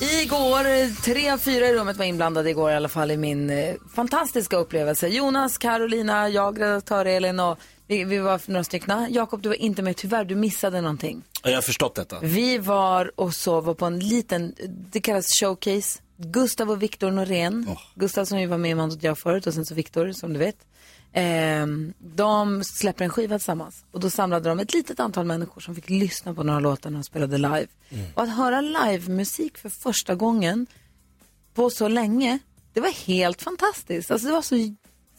Igår, tre av fyra i rummet var inblandade igår i alla fall i min eh, fantastiska upplevelse. Jonas, Carolina, jag, redaktör Elin och vi, vi var några stycken. Jakob, du var inte med tyvärr, du missade någonting. Jag har förstått detta. Vi var och sov på en liten, det kallas showcase. Gustav och Viktor Norén. Gustav som ju var med i Måndag jag förut och sen så Viktor som du vet. Ehm, de släpper en skiva tillsammans och då samlade de ett litet antal människor som fick lyssna på några låtar när de spelade live. Och att höra livemusik för första gången på så länge, det var helt fantastiskt. Alltså det var så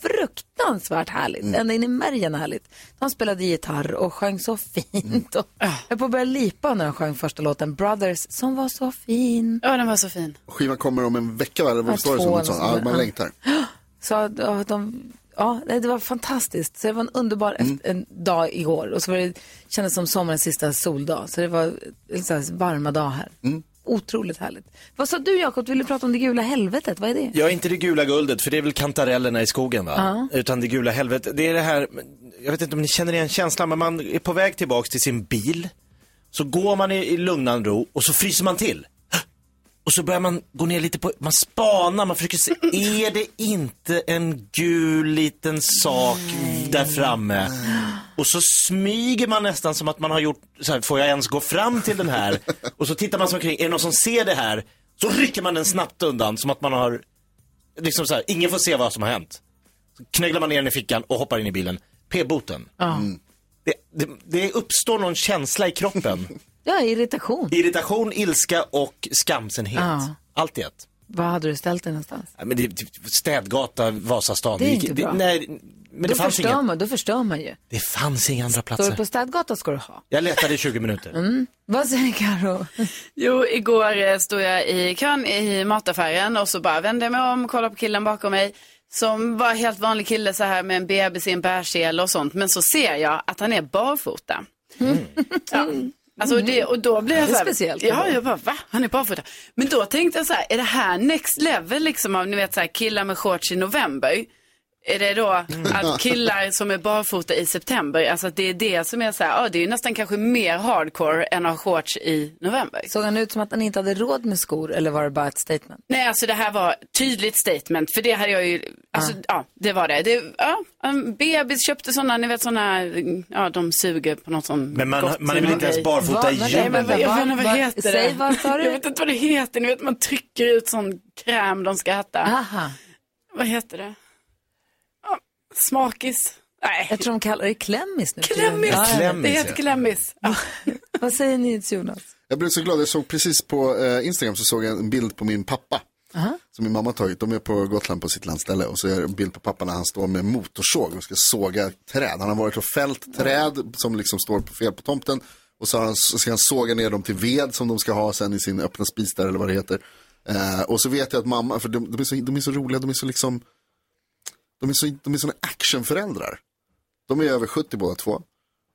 fruktansvärt härligt, ända in i märgen härligt. De spelade gitarr och sjöng så fint. Och jag höll på att börja lipa när de sjöng första låten, Brothers, som var så fin. Ja, den var så fin. Skivan kommer om en vecka va? Eller Ja, vad står det som? så. Ja, man längtar. Så de, ja, det var fantastiskt. Så det var en underbar Mm. en dag igår. Och så var det, kändes som sommarens sista soldag. Så det var här varma dag här. Mm. Otroligt härligt. Vad sa du Jakob, vill du prata om det gula helvetet? Vad är det? Jag är inte det gula guldet, för det är väl kantarellerna i skogen va? Utan det gula helvetet, det är det här, jag vet inte om ni känner igen känslan, men man är på väg tillbaks till sin bil. Så går man i, i lugnan ro och så fryser man till. Och så börjar man gå ner lite på, man spanar, man försöker se, är det inte en gul liten sak där framme? Och så smyger man nästan som att man har gjort, så här, får jag ens gå fram till den här? Och så tittar man sig omkring, är det någon som ser det här? Så rycker man den snabbt undan som att man har, liksom så här, ingen får se vad som har hänt. Så knögglar man ner den i fickan och hoppar in i bilen. P-boten. Ja. Det, det, det uppstår någon känsla i kroppen. ja, irritation. Irritation, ilska och skamsenhet. Ja. Allt i ett. Vad hade du ställt dig någonstans? Ja, men det, det, städgata, Vasastan. Det är inte bra. nej, men då, det fanns, förstör inga, man, då förstör man ju. det fanns inga andra Står du platser. på städgata ska du ha. Jag letade i 20 minuter. Mm. Vad säger Karo? Jo, igår eh, stod jag i kön i mataffären och så bara vände jag mig om och kollade på killen bakom mig. Som var helt vanlig kille så här med en bebis i en bärsel och sånt. Men så ser jag att han är barfota. Ja. Alltså det, och då blir jag så här, speciellt Ja, jag bara, va? Han är barfota. Men då tänkte jag så här, är det här next level liksom av, ni vet så här, killar med shorts i november? Är det då att killar som är barfota i september, alltså att det är det som är så här, ja det är ju nästan kanske mer hardcore än att ha shorts i november. Såg han ut som att han inte hade råd med skor eller var det bara ett statement? Nej, alltså det här var tydligt statement, för det hade jag ju, alltså ja, det var det. det ja, en bebis köpte sådana, ni vet sådana, ja de suger på något sånt Men man, gott man är väl inte ens barfota i vad, jag vet inte vad heter säg det. vad sa du? Jag vet inte vad det heter, ni vet man trycker ut sån kräm de ska äta. Aha. Vad heter det? Smakis. Nej, Jag tror de kallar det klämmis nu. klämmis. Ja. Klämmis, det heter klämmis. Ja. Vad säger ni Jonas? Jag blev så glad, jag såg precis på eh, Instagram så såg jag en bild på min pappa. Som min mamma har tagit. De är på Gotland på sitt landställe och så är det en bild på pappa när han står med motorsåg och ska såga träd. Han har varit och fällt träd som liksom står på fel på tomten. Och så, han, så ska han såga ner dem till ved som de ska ha sen i sin öppna spis där eller vad det heter. Eh, och så vet jag att mamma, för de, de, är så, de är så roliga, de är så liksom, de är så, de är såna actionföräldrar. De är över 70 båda två.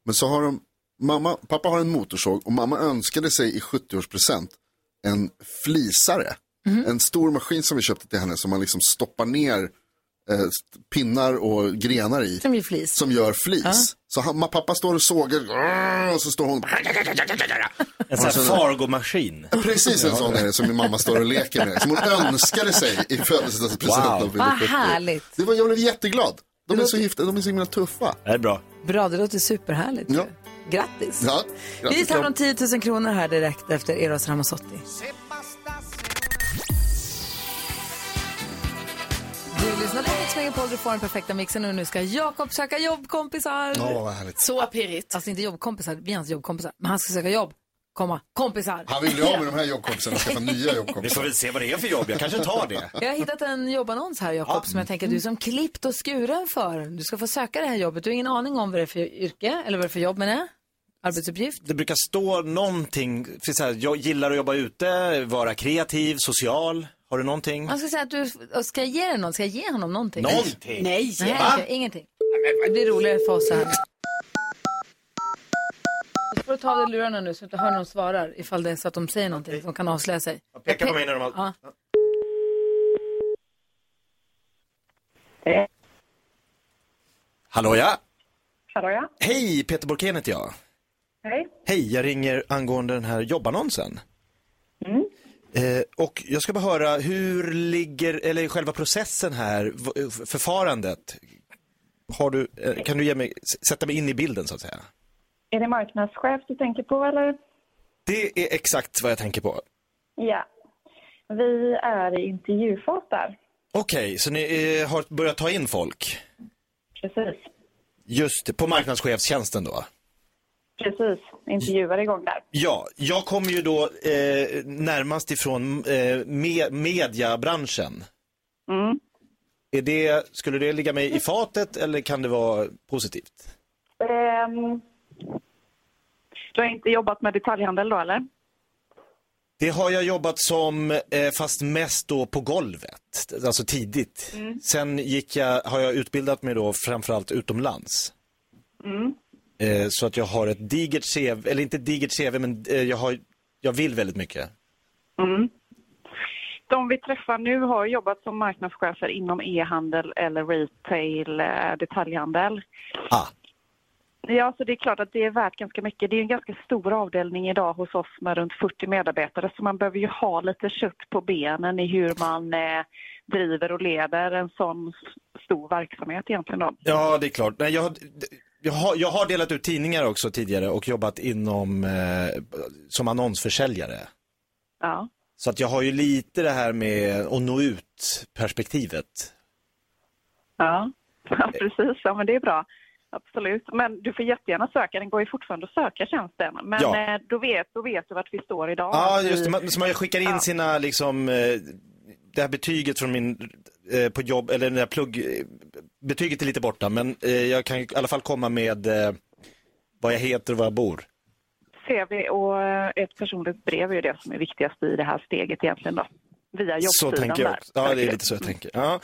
Men så har de, mamma, pappa har en motorsåg och mamma önskade sig i 70-årspresent en flisare. En stor maskin som vi köpte till henne som man liksom stoppar ner eh, pinnar och grenar i. Som gör flis. Som gör flis. Så han, pappa står och sågar och så står hon En sån här Fargo-maskin. Precis en sån är det som min mamma står och leker med. Som hon önskade sig i födelsedagspresent. Wow. Vad 70. härligt. Det var, jag blev jätteglad. De är så gifta, de är så himla tuffa. Det är bra. Bra, det låter superhärligt. Ja. Grattis. Ja, Vi grattis tar till om dem. 10 000 kronor här direkt efter Eros Ramazzotti. Lyssnar på Mix Megapol, du får den perfekta mixen och nu ska Jakob söka jobbkompisar. Ja, vad härligt. Så pirrigt. Alltså inte jobbkompisar, vi är hans jobbkompisar, men han ska söka jobb, komma, kompisar. Han vill bli av med de här jobbkompisarna och skaffa nya Vi får jobbkompisar. väl se vad det är för jobb, jag kanske tar det. Jag har hittat en jobbannons här Jakob som jag tänker att du är som klippt och skuren för. Du ska få söka det här jobbet, du har ingen aning om vad det är för yrke eller vad det är för jobb menar jag. Arbetsuppgift. Det brukar stå någonting, så här, jag gillar att jobba ute, vara kreativ, social. Har du någonting? Man ska säga att du, ska jag ge dig någon? Ska jag ge honom någonting? Någonting? Nej. Nej, okej, ingenting. Det blir roligare för oss så här. Du får ta av dig lurarna nu så att du hör när de svarar ifall det är så att de säger någonting som kan avslöja sig. Peka på mig när de har... Ja. Hallå ja! Hallå ja. Hej, Peter Borkén heter jag. Hej. Hej, jag ringer angående den här jobbannonsen. Eh, och jag ska bara höra, hur ligger, eller själva processen här, f- förfarandet? Har du, eh, kan du mig, sätta mig in i bilden så att säga? Är det marknadschef du tänker på eller? Det är exakt vad jag tänker på. Ja. Vi är i intervjufas där. Okej, så ni eh, har börjat ta in folk? Precis. Just det, på marknadschefstjänsten då? Precis. Intervjuar igång där. Ja, jag kommer ju då eh, närmast ifrån eh, me mediabranschen. Mm. Är det, skulle det ligga mig i fatet eller kan det vara positivt? Ehm, du har inte jobbat med detaljhandel då eller? Det har jag jobbat som, eh, fast mest då på golvet, alltså tidigt. Sen gick jag, har jag utbildat mig då framförallt utomlands. Eh, så att jag har ett digert CV, eller inte digert CV, men eh, jag, har, jag vill väldigt mycket. De vi träffar nu har jobbat som marknadschefer inom e-handel eller retail, eh, detaljhandel. Ah, Ja, så det är klart att det är värt ganska mycket. Det är en ganska stor avdelning idag hos oss med runt 40 medarbetare så man behöver ju ha lite kött på benen i hur man eh, driver och leder en sån stor verksamhet egentligen då. ja, det är klart. Nej, jag, jag, har, jag har delat ut tidningar också tidigare och jobbat inom, eh, som annonsförsäljare. Ja. Så att jag har ju lite det här med att nå ut perspektivet. Ja, ja precis. Ja, men det är bra. Absolut. Men du får jättegärna söka. Den går ju fortfarande att söka tjänsten. Men Ja. eh, då, vet, då vet du vart vi står idag. Ja, just det. Man, så man skickar in Ja. sina, liksom, eh, det här betyget från min, eh, på jobb, eller den där plugg, betyget är lite borta, men eh, jag kan i alla fall komma med eh, vad jag heter och var jag bor. CV och eh, ett personligt brev är ju det som är viktigast i det här steget egentligen då. Via Så jobbsidan tänker jag där. också. Ja, det är lite så jag du. tänker. Ja.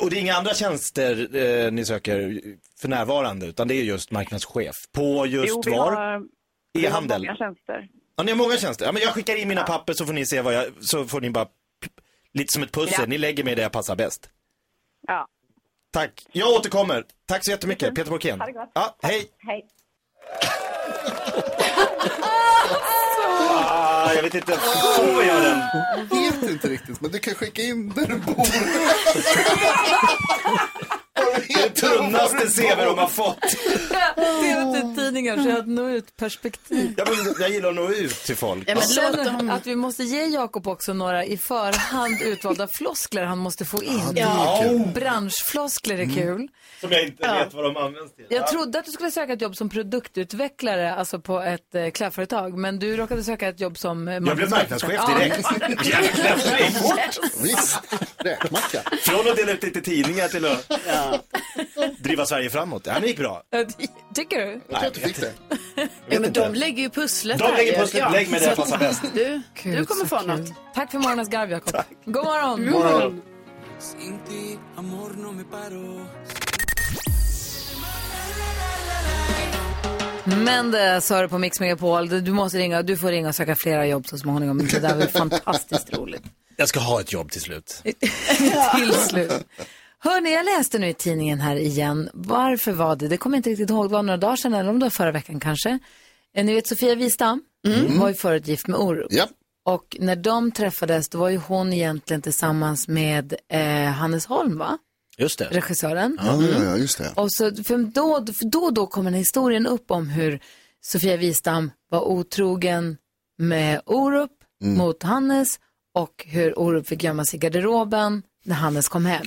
Och det är inga andra tjänster eh, ni söker för närvarande, utan det är just marknadschef. På just Jo, vi var? har, vi har E-handel? många tjänster. Ja, ni har många tjänster. Ja, men jag skickar in mina papper så får ni se vad jag, så får ni bara, lite som ett pussel, Ja. ni lägger mig där jag passar bäst. Ja. Tack. Jag återkommer. Tack så jättemycket. Peter Borkén. Ha det gott. Ja, hej. Hej. Ah, jag vet inte, får jag den? Jag vet inte riktigt, men du kan skicka in där du bor. Det är det tunnaste CV de har fått. Delat ut tidningar så att nå ut perspektiv. Jag, men, jag gillar att nå ut till folk. Ja, men låt dem... att vi måste ge Jakob också några i förhand utvalda floskler han måste få in. Ja. Branschfloskler är kul. Som jag inte vet vad de används till. Jag trodde att du skulle söka ett jobb som produktutvecklare, alltså på ett eh, klädföretag, men du råkade söka ett jobb som eh, Jag blev marknadschef Ja. direkt. Jäklar, det fort. Visst, räkmacka. Från att dela ut lite tidningar till att driva Sverige framåt. Det här gick bra. Tycker du? Jag tror att du fick det. Ja, men de lägger ju pusslet De lägger pusslet, Ja, lägg mig där jag passar bäst. Du, Gud, du kommer få kul. något. Tack för morgonens garv, Jakob. God morgon. Morgon. Men det sa du på Mix Megapol, du du måste ringa, du får ringa och söka flera jobb så småningom. Det där var fantastiskt roligt. Jag ska ha ett jobb till slut. Till slut. Hörni, jag läste nu i tidningen här igen. Varför var det? Det kommer jag inte riktigt ihåg. Det var några dagar sedan eller om det var förra veckan kanske. Eh, Ni vet Sofia Wistam var ju förut gift med Orup. Ja, Och när de träffades då var ju hon egentligen tillsammans med eh, Hannes Holm va? Just det. Regissören. ja, ja, ja, just det. Och så, för då, för då och då kommer den historien upp om hur Sofia Wistam var otrogen med Orup mot Hannes och hur Orup fick gömma sig i garderoben när Hannes kom hem.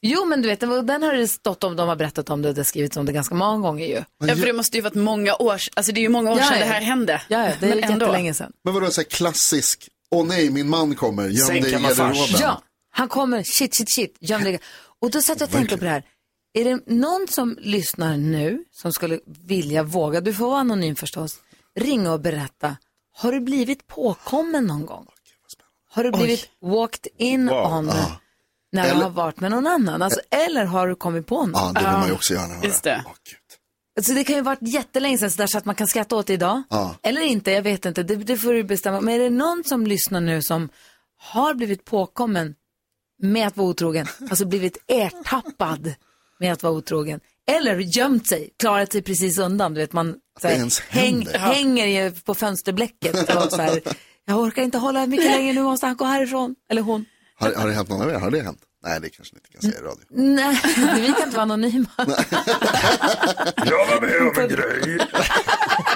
Jo, men du vet, den har det stått om, de har berättat om det, det har skrivits om det ganska många gånger ju. Ja, för det måste ju varit många år, alltså det är ju många år Ja, sedan ja. det här hände. Ja, det är Men jättelänge sedan. Men vadå, så här klassisk, åh nej, min man kommer, göm dig i garderoben. Ja, han kommer, shit, shit, shit, göm dig. Och då satt jag och tänkte på det här. Är det någon som lyssnar nu som skulle vilja våga, du får vara anonym förstås, ringa och berätta. Har du blivit påkommen någon gång? Har du blivit walked in on när du Eller- har varit med någon annan? Alltså, eller har du kommit på någon? Ja, det vill man ju också gärna höra. Just det. Åh. Alltså det kan ju ha varit jättelänge sedan så, där, så att man kan skratta åt det idag. Ja. Eller inte, jag vet inte. Det, det får du bestämma. Men är det någon som lyssnar nu som har blivit påkommen med att vara otrogen, alltså blivit ertappad med att vara otrogen, eller gömt sig, klarat sig precis undan, du vet man så här, det ens häng, hänger ju på fönsterblecket och så här, jag orkar inte hålla mycket längre, nu måste han gå härifrån, eller hon. Har, har det hänt någon av er? Har det hänt? Nej, det kanske ni inte kan säga i radio. Nej, vi kan inte vara anonyma. Jag var med om en grej.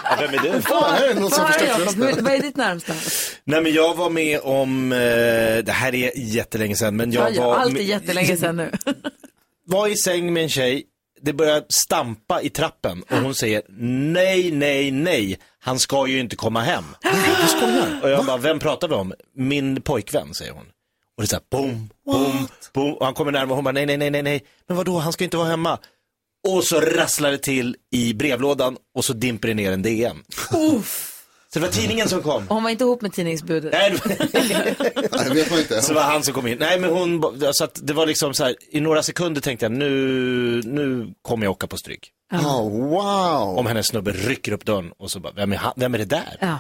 Ja, vem är det? Fan, här är det någon som Vad är, förstört Jakob? rösten. vad är ditt närmsta? Nej men jag var med om, eh, det här är jättelänge sedan, men jag Ja, var, allt är jättelänge sedan nu. var i säng med en tjej, det börjar stampa i trappen och hon säger nej, nej, nej, han ska ju inte komma hem. Och jag bara, vem pratar vi om? Min pojkvän, säger hon. Och det är så här, boom, boom, boom. Och han kommer närmare och hon bara, nej, nej, nej, nej, nej. Men vadå, han ska ju inte vara hemma. Och så rasslar det till i brevlådan och så dimper det ner en DN. Så det var tidningen som kom. Och hon var inte ihop med tidningsbudet. Nej, det- Nej, vet man inte. så det var han som kom in. Nej men hon, så att det var liksom så här, i några sekunder tänkte jag nu, nu kommer jag åka på stryk. Oh, wow. Om hennes snubbe rycker upp dörren och så bara, vem är, han, vem är det där? Ja.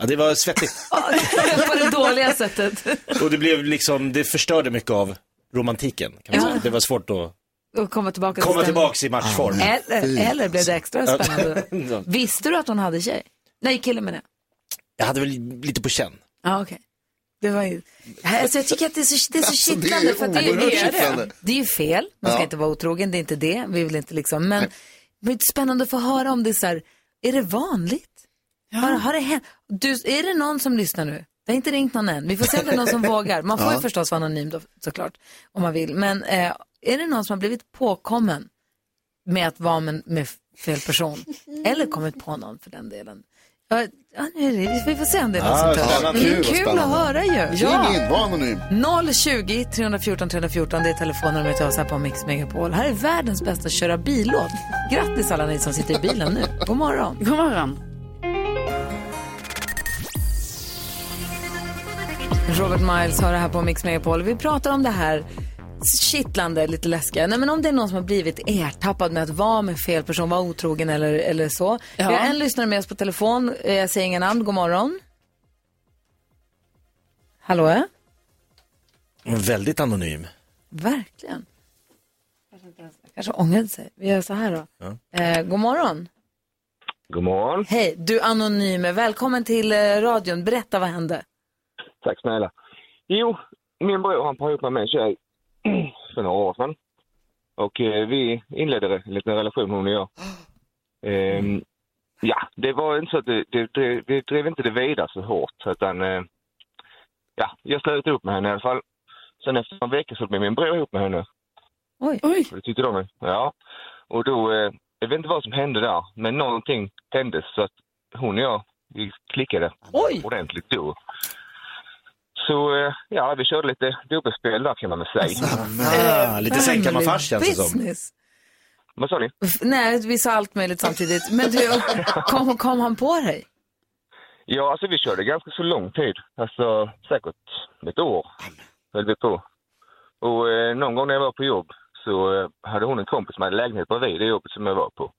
Ja, det var svettigt. På det dåliga sättet. Och det blev liksom, det förstörde mycket av romantiken. Kan man Ja. säga. Det var svårt att Och komma tillbaka till komma tillbaks i matchform. Eller, eller blev det extra spännande? Visste du att hon hade tjej? Nej, kille med det. Jag hade väl lite på känn. Ja, okej. Det var ju... Alltså, jag tycker att det är så, det är så Alltså, det är kittlande. för att det, oerhört är kittlande. det. det är ju fel. Man ska Ja. inte vara otrogen. Det är inte det. Vi vill inte liksom. Men det är spännande att få höra om det är så här. Är det vanligt? Har, har det hänt? Du, är det någon som lyssnar nu? Det har inte ringt någon än. Vi får se om det är någon som vågar. Man får ju förstås vara anonym då, såklart. Om man vill. Men eh, är det någon som har blivit påkommen med att vara med, med fel person? Eller kommit på någon för den delen? Ja, ja, nu är det, vi får se om det är Ja, som tar spännande. Det är kul att höra ju. Ring in, var anonym. 020 314 314, det är telefonnumret till oss här på Mix Megapol. Här är världens bästa köra bil-låt. Grattis alla ni som sitter i bilen nu. God morgon. God morgon. Robert Miles har det här på Mix Megapol. Vi pratar om det här kittlande, lite läskiga. Nej, men om det är någon som har blivit ertappad med att vara med fel person, vara otrogen eller, eller så. Ja. Vi har en lyssnare med oss på telefon. Eh, Jag säger inga namn. God morgon. Hallå? ja? Väldigt anonym. Verkligen. Kanske, ångrade sig. Vi gör så här då. Eh, god morgon. God morgon. Hej, du anonyme. Välkommen till eh, radion. Berätta vad hände. Tack snälla. Jo, min bror han par ihop med mig en tjej för några år sedan. Och eh, vi inledde en liten relation hon och jag. Ehm, ja, det var inte så att det, det, det, det drev inte det vidare så hårt. Utan, eh, ja, jag slöt upp med henne i alla fall. Sen efter en vecka så blev min bror ihop med henne. Oj. Det tyckte de. Ja. Och då, eh, jag vet inte vad som hände där, men någonting hände så att hon och jag vi klickade Oj. ordentligt då. Så eh, ja, vi körde lite dubbelspel där kan man väl säga. Ah, lite sängkammarfars känns det som. Vad sa ni? Nej, vi sa allt möjligt samtidigt. Men du, kom, kom han på dig? Ja, alltså vi körde ganska så lång tid. Alltså säkert ett år höll vi på. Och eh, någon gång när jag var på jobb så eh, hade hon en kompis som hade lägenhet bredvid det jobbet som jag var på.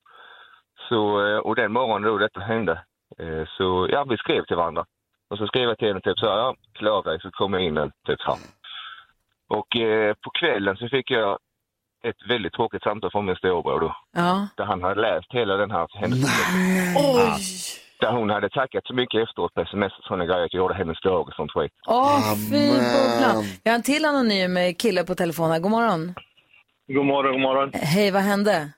Så, eh, och den morgonen då detta hände eh, så ja, vi skrev till varandra. Och så skrev jag till henne typ så här, ja, klä av dig så kommer jag in en, typ så här. Och eh, på kvällen så fick jag ett väldigt tråkigt samtal från min storebror då. Ja. Där han hade läst hela den här händelsen. Oj. Där hon hade tackat så mycket efteråt på sms och sådana grejer att jag gjorde hennes dag och sånt skit. Åh, fy bubblan. Jag har en till anonym kille på telefonen. God morgon. God morgon, god morgon. Hej, vad hände?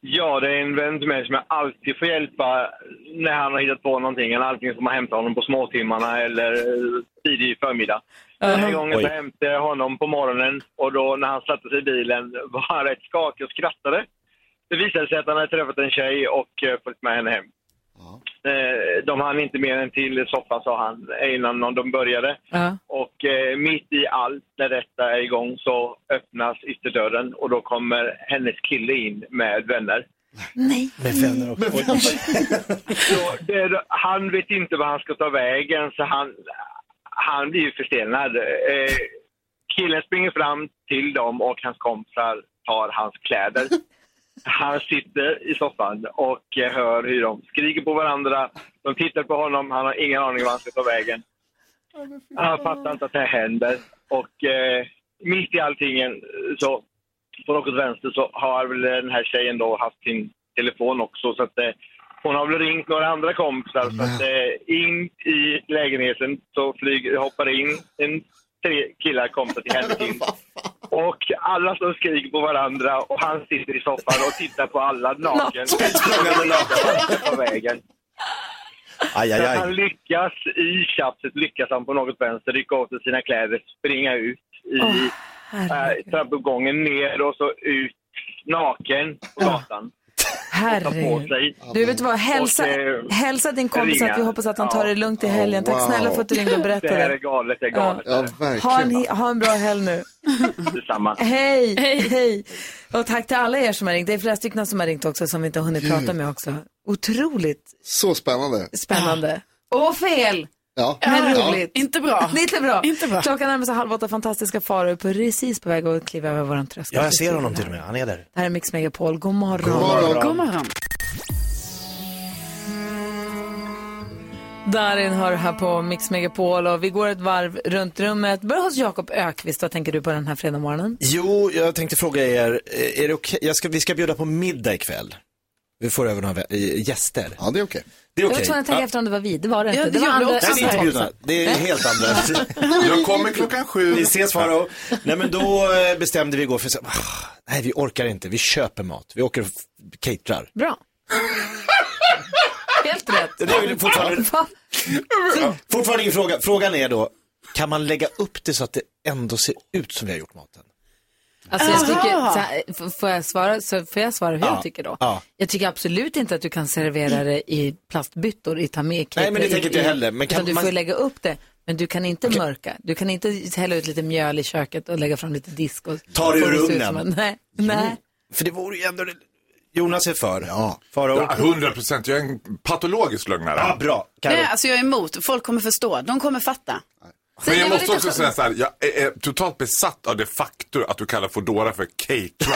Ja, det är en vän till mig som jag alltid får hjälpa när han har hittat på någonting. Eller allting får man hämta honom på småtimmarna eller eh, tidig förmiddag. Den här gången så hämtade jag honom på morgonen och då när han satte sig i bilen var han rätt skakig och skrattade. Det visade sig att han hade träffat en tjej och eh, följt med henne hem. Eh, De hann inte mer än till soffan sa han innan de började. Ja. Och eh, mitt i allt när detta är igång så öppnas ytterdörren och då kommer hennes kille in med vänner. Nej. Med vänner och... Oj. Så det, han vet inte vad han ska ta vägen så han, han blir ju förstelnad. Eh, killen springer fram till dem och hans kompisar tar hans kläder. Han sitter i soffan och eh, hör hur de skriker på varandra. De tittar på honom, han har ingen aning var han ska ta vägen. Han fattar inte att det här händer. Och eh, mitt i allting så på något vänster så har väl den här tjejen då haft sin telefon också. Så att, eh, hon har väl ringt några andra kompisar. Så att, eh, in i lägenheten så flyger, hoppar in en tre killar kompisar till henne till. Och alla som skriker på varandra och han sitter i soffan och tittar på alla naken. på vägen. Aj, aj, Så han aj. lyckas, i tjafset lyckas han på något vänster rycka åt sig sina kläder, springa ut i äh, trappuppgången ner och så ut naken på gatan. Herregud. Du vet vad, hälsa, Och, eh, hälsa din kompis ringa. att vi hoppas att han tar Ja. det lugnt i helgen. Tack Wow. snälla för att du ringde och Det här är berättade. galet, det är galet. Ja, Ha en, ha en bra helg nu. Detsamma. Hej, hej. Och tack till alla er som har ringt. Det är flera stycken som har ringt också som vi inte har hunnit prata med också. Otroligt Så spännande. spännande. Och fel, Ja. men Ja. roligt. Inte bra. Lite bra. Inte bra. Klockan närmar sig halv åtta. Fantastiska faror precis på väg att kliva över våran tröskel. Ja, jag ser honom till och med. Han är där. Det här är Mix Megapol. God morgon. God morgon. God morgon. Darin hör här på Mix Megapol och vi går ett varv runt rummet. Börjar hos Jakob Ökvist. Vad tänker du på den här fredag morgonen? Jo, jag tänkte fråga er, eh, är det? Jag ska, vi ska bjuda på middag ikväll. Vi får över några eh, gäster. Ja, det är okej. Det är Jag var okej. tvungen att tänka efter om det var vi. Det var det Ja, inte. det Det var andra, det är inte bjudna. Det är helt andra. Jag kommer klockan sju. Vi ses Farao. Nej men då eh, bestämde vi igår för så, ah, nej vi orkar inte, vi köper mat. Vi åker och caterar. Bra. Helt rätt. Det är fortfarande, fortfarande ingen fråga. Frågan är då, kan man lägga upp det så att det ändå ser ut som vi har gjort maten? Alltså jag tycker, så här, får, jag svara, så får jag svara hur Ja. jag tycker då? Ja. Jag tycker absolut inte att du kan servera det i plastbyttor, i ta med Nej, men det tänker inte jag heller. Men kan utan du man- får lägga upp det. Men du kan inte mörka. Du kan inte hälla ut lite mjöl i köket och lägga fram lite disk. Och Ta det ur ugnen. Nej, nej. För det vore ju ändå, Jonas är för. Ja. Farao. Ja, 100 procent. Jag är en patologisk lögnare. Ja, bra. Karo. Nej, alltså jag är emot. Folk kommer förstå. De kommer fatta. Men det jag måste också så- säga så här, jag är, är totalt besatt av det faktum att du kallar Foodora för cake.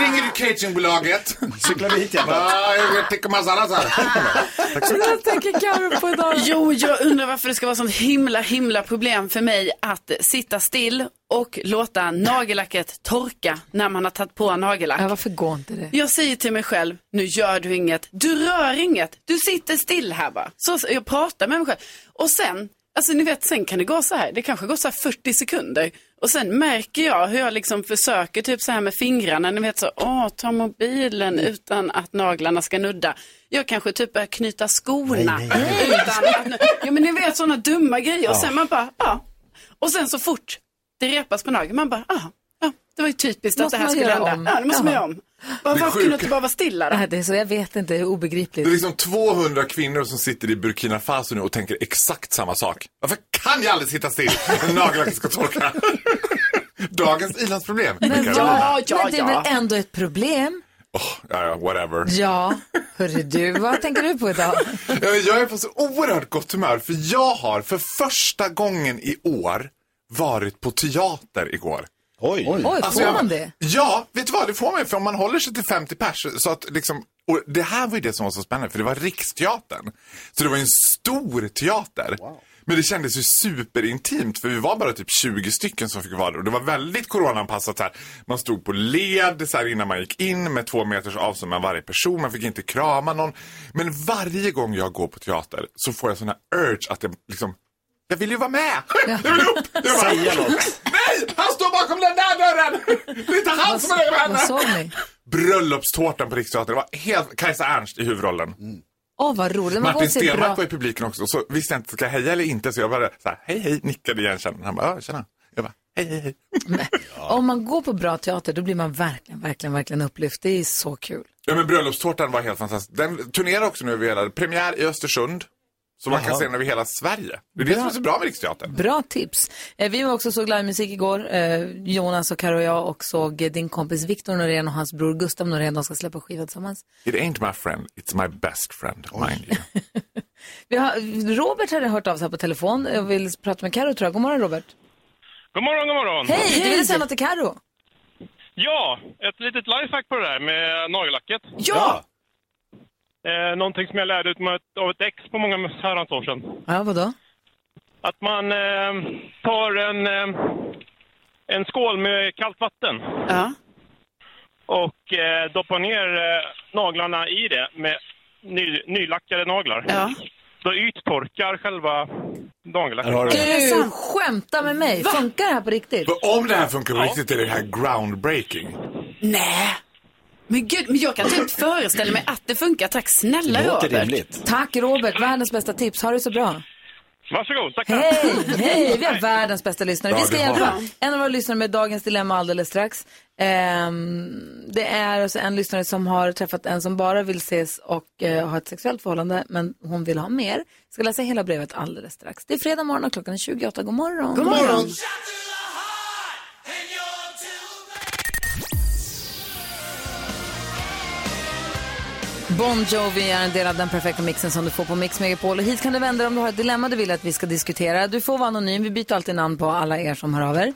Ringer du cateringbolaget? Cyklar vi hit igen? Ja, jag tycker masala så här. Vad tänker Carro på idag? Jo, jag undrar varför det ska vara sånt himla, himla problem för mig att sitta still och låta nagellacket torka när man har tagit på nagellack. Ja, varför går inte det? Jag säger till mig själv, nu gör du inget, du rör inget, du sitter still här bara. Så så jag pratar med mig själv. Och sen, alltså ni vet, sen kan det gå så här, det kanske går så här 40 sekunder. Och sen märker jag hur jag liksom försöker typ så här med fingrarna, ni vet så, åh, ta mobilen utan att naglarna ska nudda. Jag kanske typ börjar knyta skorna. Utan att, ja men ni vet sådana dumma grejer. Och sen man bara, ja. Och sen så fort det repas på nageln, man bara, ja, ja, det var ju typiskt att Måste det här skulle hända. om? Ja, det måste man göra om. Varför kunde du inte bara vara stilla då? Nej, det är så, jag vet inte, det är obegripligt. Det är liksom 200 kvinnor som sitter i Burkina Faso nu och tänker exakt samma sak. Varför kan jag aldrig sitta still när nagellacket ska torka? Dagens ilandsproblem. Men. Ja, ja, men det är väl ändå ett problem? Åh, ja, ja, whatever. Ja, hörru du, vad tänker du på idag? Jag är på så oerhört gott humör för jag har för första gången i år varit på teater igår. Oj. Oj, Alltså, får man det? Ja, vet du vad? Det får man för om man håller sig till 50 pers. Så att liksom, och det här var ju det som var så spännande för det var Riksteatern. Så det var en stor teater. Men det kändes ju superintimt för vi var bara typ 20 stycken som fick vara där. Och det var väldigt coronaanpassat så här. Man stod på led så här innan man gick in med två meters avstånd mellan varje person. Man fick inte krama någon. Men varje gång jag går på teater så får jag sån här urge att jag liksom jag vill ju vara med! Jag vill upp! Jag bara, Säga något. Bakom den där dörren! Det är inte han som är med henne! Bröllopstårtan på Riksteatern. Det var helt Kajsa Ernst i huvudrollen. Åh, vad roligt. Man går Martin Stenmarck var i publiken också. Så visste jag inte, ska jag heja eller inte? Så jag bara så här, hej hej, nickade igenkännande. Han bara, ja, tjena. Jag bara, hej hej hej. Om man går på bra teater, då blir man verkligen, verkligen, verkligen upplyft. Det är så kul. Ja men bröllopstårtan var helt fantastisk. Den turnerar också nu över hela, premiär i Östersund. Så man kan Jaha. se den över hela Sverige. Det är det som är så bra med Riksteatern. Bra tips. Eh, vi var också såg livemusik igår, eh, Jonas och Karo och jag, och såg eh, din kompis Viktor Norén och hans bror Gustav Norén. De ska släppa skiva tillsammans. It ain't my friend, it's my best friend, mind you. Vi har, Robert hade hört av sig på telefon och vill prata med Karo tror jag. God morgon Robert. God morgon, god morgon. Hej, du ville säga något till Karo? Ja, ett litet lifehack på det där med nagellacket. Ja! Eh, någonting som jag lärde ut med ett, av ett ex på många herrans år sedan. Ja, vadå? Att man eh, tar en, eh, en skål med kallt vatten Ja. och eh, doppar ner eh, naglarna i det med ny, nylackade naglar. Ja. Då yttorkar själva nagellacket. Här har du det. Du skämtar med mig. Funkar det här på riktigt? För om det här funkar på riktigt är det här groundbreaking. Nej. Men gud, men jag kan inte föreställa mig att det funkar. Tack snälla Det låter Robert. rimligt. Tack Robert, världens bästa tips. Ha det så bra. Varsågod, tackar. Hej, hej! Vi har världens bästa lyssnare. Vi ska har hjälpa en av våra lyssnare med dagens dilemma alldeles strax. Ehm, det är alltså en lyssnare som har träffat en som bara vill ses och eh, ha ett sexuellt förhållande, men hon vill ha mer. Jag ska läsa hela brevet alldeles strax. Det är fredag morgon och klockan är 28. God morgon. God morgon. Bon Jovi är en del av den perfekta mixen som du får på Mix Megapol. Och hit kan du vända dig om du har ett dilemma du vill att vi ska diskutera. Du får vara anonym, vi byter alltid namn på alla er som hör av er.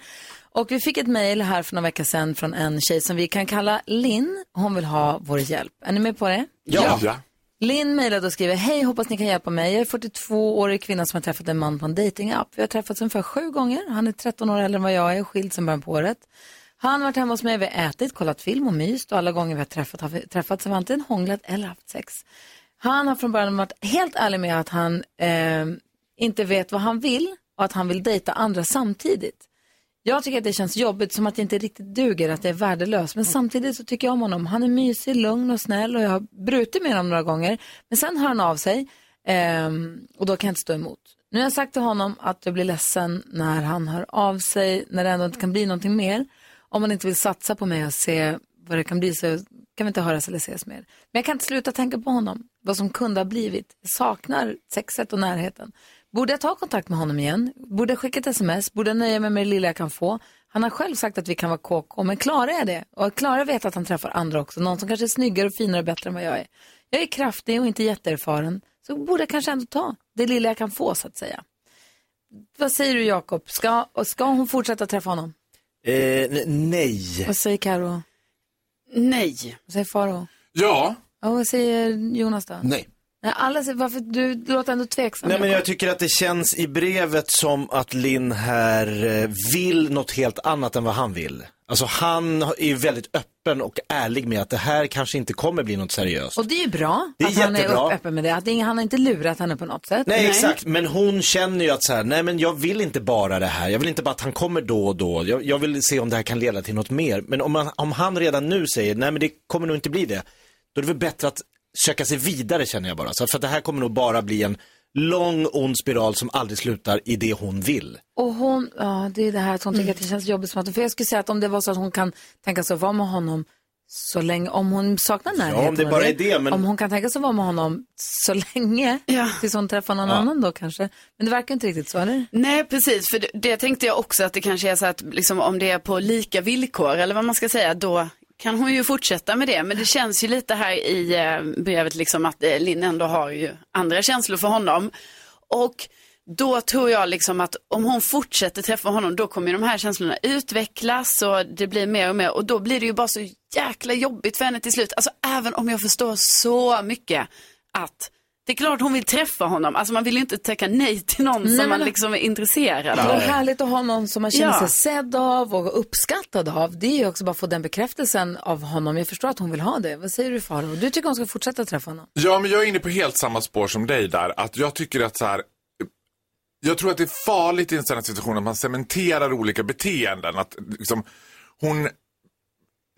Och vi fick ett mejl här för några veckor sedan från en tjej som vi kan kalla Linn. Hon vill ha vår hjälp. Är ni med på det? Ja. ja. Linn mejlade och skriver, hej hoppas ni kan hjälpa mig. Jag är 42-årig kvinna som har träffat en man på en datingapp. Vi har träffats ungefär sju gånger. Han är 13 år äldre än vad jag är och skild sedan början på året. Han har varit hemma hos mig, vi har ätit, kollat film och myst och alla gånger vi har träffat, har vi träffats har vi antingen hånglat eller haft sex. Han har från början varit helt ärlig med att han eh, inte vet vad han vill och att han vill dejta andra samtidigt. Jag tycker att det känns jobbigt, som att det inte riktigt duger, att det är värdelöst. Men samtidigt så tycker jag om honom. Han är mysig, lugn och snäll och jag har brutit med honom några gånger. Men sen hör han av sig eh, och då kan jag inte stå emot. Nu har jag sagt till honom att jag blir ledsen när han hör av sig, när det ändå inte kan bli någonting mer. Om man inte vill satsa på mig och se vad det kan bli så kan vi inte höras eller ses mer. Men jag kan inte sluta tänka på honom, vad som kunde ha blivit. Jag saknar sexet och närheten. Borde jag ta kontakt med honom igen? Borde jag skicka ett sms? Borde jag nöja mig med det lilla jag kan få? Han har själv sagt att vi kan vara KK, men klarar jag det? Och klarar jag vet att han träffar andra också, någon som kanske är snyggare och finare och bättre än vad jag är. Jag är kraftig och inte jätteerfaren, så borde jag kanske ändå ta det lilla jag kan få så att säga. Vad säger du Jakob? Ska, ska hon fortsätta träffa honom? Eh, nej. Vad säger Karo? Nej. Vad säger Faro? Ja. Och vad säger Jonas då? Nej. Nej, alla säger, varför, du, du låter ändå tveksam. Nej men jag tycker att det känns i brevet som att Linn här eh, vill något helt annat än vad han vill. Alltså han är väldigt öppen och ärlig med att det här kanske inte kommer bli något seriöst. Och det är ju bra Det är att han är jättebra. öppen med det. Att det han har inte lurat henne på något sätt. Nej, exakt, men hon känner ju att så här, nej men jag vill inte bara det här, jag vill inte bara att han kommer då och då, jag, jag vill se om det här kan leda till något mer. Men om, man, om han redan nu säger, nej men det kommer nog inte bli det, då är det väl bättre att söka sig vidare känner jag bara. Så för att det här kommer nog bara bli en lång ond spiral som aldrig slutar i det hon vill. Och hon, ja det är det här att hon tycker att det känns jobbigt som att, för jag skulle säga att om det var så att hon kan tänka sig att vara med honom så länge, om hon saknar närheten. om det bara är det, men- Om hon kan tänka sig att vara med honom så länge, Ja. tills hon träffar någon annan då kanske. Men det verkar inte riktigt så, eller? Nej, precis. För det, det tänkte jag också att det kanske är så att liksom, om det är på lika villkor eller vad man ska säga, då kan hon ju fortsätta med det. Men det känns ju lite här i eh, brevet liksom att eh, Linn ändå har ju andra känslor för honom. Och då tror jag liksom att om hon fortsätter träffa honom då kommer ju de här känslorna utvecklas och det blir mer och mer och då blir det ju bara så jäkla jobbigt för henne till slut. Alltså även om jag förstår så mycket att det är klart hon vill träffa honom. Alltså man vill ju inte tacka nej till någon Nej, som man liksom är intresserad Det är av. härligt att ha någon som man känner Ja. sig sedd av och uppskattad av. Det är ju också bara att få den bekräftelsen av honom. Jag förstår att hon vill ha det. Vad säger du Farao? Du tycker hon ska fortsätta träffa honom? Ja, men jag är inne på helt samma spår som dig där. Att jag tycker att så här, jag tror att det är farligt i en sån här situation att man cementerar olika beteenden. Att liksom, hon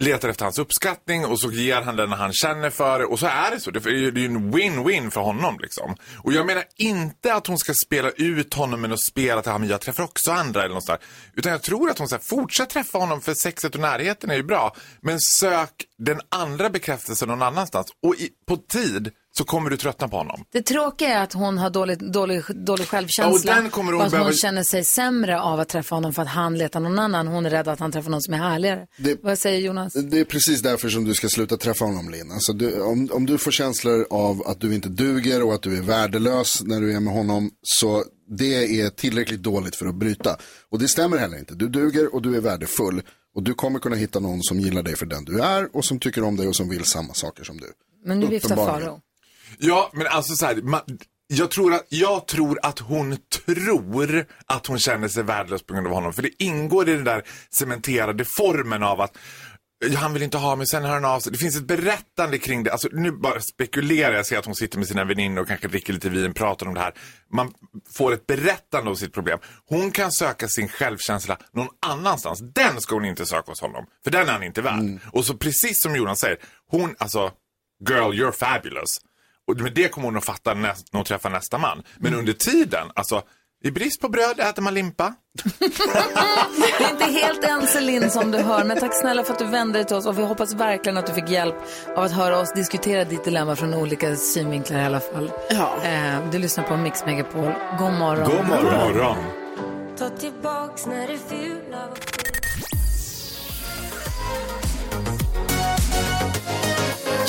letar efter hans uppskattning och så ger han den han känner för det. Och så är det så. Det är ju en win-win för honom. Liksom. Och jag menar inte att hon ska spela ut honom med att spela till, "Ja, jag träffar också andra eller något sådär. Utan jag tror att hon ska fortsätta träffa honom för sexet och närheten är ju bra. Men sök den andra bekräftelsen någon annanstans. Och i, på tid så kommer du tröttna på honom. Det tråkiga är att hon har dålig, dålig, dålig självkänsla. Ja, och den kommer hon att hon behöva- känner sig sämre av att träffa honom för att han letar någon annan. Hon är rädd att han träffar någon som är härligare. Det- Vad säger Jonas? Det är precis därför som du ska sluta träffa honom, Linn. Alltså, du, om, om du får känslor av att du inte duger och att du är värdelös när du är med honom, så det är tillräckligt dåligt för att bryta. Och det stämmer heller inte. Du duger och du är värdefull. Och du kommer kunna hitta någon som gillar dig för den du är och som tycker om dig och som vill samma saker som du. Men nu viftar. Faro. Ja, men alltså så här, man, jag, tror att, jag tror att hon tror att hon känner sig värdelös på grund av honom. För det ingår i den där cementerade formen av att "Ja, han vill inte ha mig, sen hör han av sig. Det finns ett berättande kring det. Alltså, nu bara spekulerar jag, ser att hon sitter med sina väninnor och kanske dricker lite vin, pratar om det här. Man får ett berättande av sitt problem. Hon kan söka sin självkänsla någon annanstans. Den ska hon inte söka hos honom, för den är han inte värd. Och så precis som Jonas säger, hon, alltså, girl you're fabulous. Och det kommer hon att fatta näst, när hon träffar nästa man. Men under tiden, alltså, i brist på bröd äter man limpa. Det är inte helt ense Linn som du hör, men tack snälla för att du vände dig till oss och vi hoppas verkligen att du fick hjälp av att höra oss diskutera ditt dilemma från olika synvinklar i alla fall. Ja. Eh, du lyssnar på Mix Megapol. God morgon. God morgon. Morgon. Ta tillbaks när det fula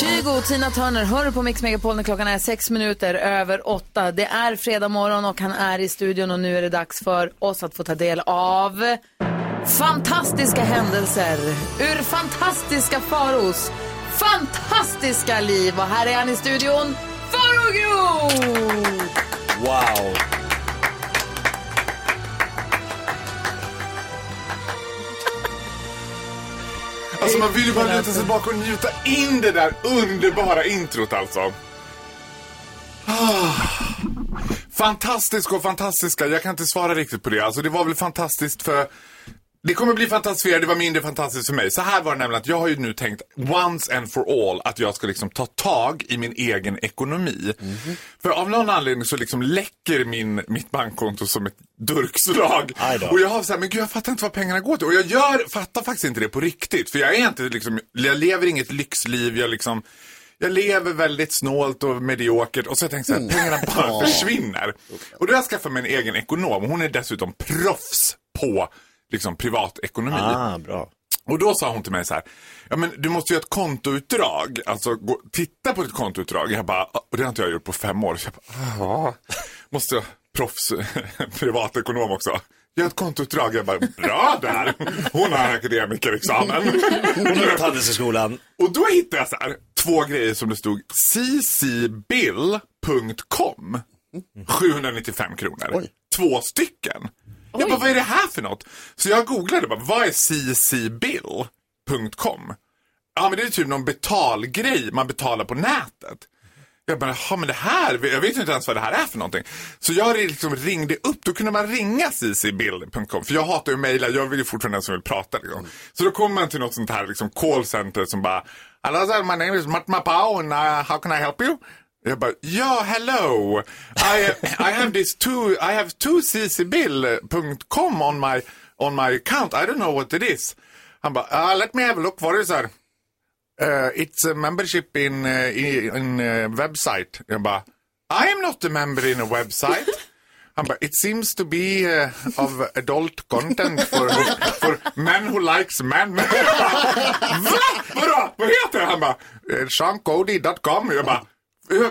Kygo och Tina Turner hör du på Mix Megapol när klockan är sex minuter över åtta. Det är fredag morgon och han är i studion och nu är det dags för oss att få ta del av fantastiska händelser ur fantastiska Faros fantastiska liv. Och här är han i studion, Faro Groth! Wow. Alltså man vill ju bara luta sig tillbaka och njuta in det där underbara introt alltså. Ah. Fantastisk och fantastiska, jag kan inte svara riktigt på det. Alltså det var väl fantastiskt för det kommer bli fantastiskt för er, det var mindre fantastiskt för mig. Så här var det nämligen att jag har ju nu tänkt once and for all att jag ska liksom ta tag i min egen ekonomi. För av någon anledning så liksom läcker min, mitt bankkonto som ett durkslag. Och jag har så här, men gud jag fattar inte vad pengarna går till. Och jag gör, fattar faktiskt inte det på riktigt. För jag är inte liksom, jag lever inget lyxliv, jag liksom jag lever väldigt snålt och mediokert och så jag tänkt så här, pengarna bara försvinner. Och då har jag skaffat mig en egen ekonom. Hon är dessutom proffs på liksom privatekonomi. Ah, bra. Och då sa hon till mig så här, ja men du måste göra ett kontoutdrag, alltså gå, titta på ditt kontoutdrag. Jag bara, och det har inte jag gjort på fem år. Så jag bara, ja, måste jag, proffs, privatekonom också. Gör ett kontoutdrag. Jag bara, bra där. Hon har akademikerexamen. Hon har gått Handelshögskolan. Och då hittade jag så här, två grejer som det stod ccbill.com. 795 kronor. Oj. Två stycken. Jag bara, vad är det här för något? Så jag googlade bara, vad är ccbill.com? Ja, men det är typ någon betalgrej man betalar på nätet. Jag bara, ja men det här, jag vet inte ens vad det här är för någonting. Så jag liksom ringde upp, då kunde man ringa ccbill.com. För jag hatar ju att mejla, jag vill ju fortfarande den som vill prata. Liksom. Så då kommer man till något sånt här liksom callcenter som bara, Hello sir, my name is Matt Mapao and uh, how can I help you? Jag bara, ja, hello. I, I have this two, I have two ccbill.com on my, on my account. I don't know what it is. Han bara, uh, let me have a look. What is that? Uh, it's a membership in, uh, in, uh, website. Jag bara, I am not a member in a website. Han bara, it seems to be uh, of adult content for, for men who likes men. Va? Vadå? Vad heter det? Han bara, uh, seancody.com. Jag bara, "Eh,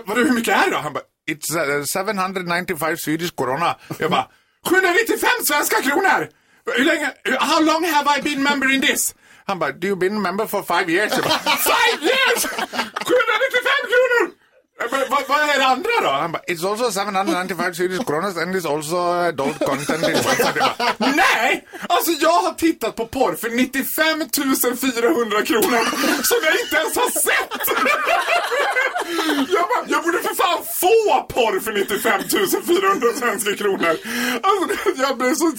vadå, hur mycket är det då? Han bara, it's uh, 795 Swedish corona. Jag bara, 795 svenska kronor! Hur länge, how long have I been member in this? Han bara, do you been member for five years? Jag bara, five years! 795 kronor! Vad, vad är det andra då? Han bara, it's also 795 Swedish kronas and it's also adult content. in website." Jag bara, Nej! Alltså jag har tittat på porr för 95 400 kronor som jag inte ens har sett! Jag, bara, jag borde för fan få porr för 95 400 svenska kronor. Alltså, jag blev så...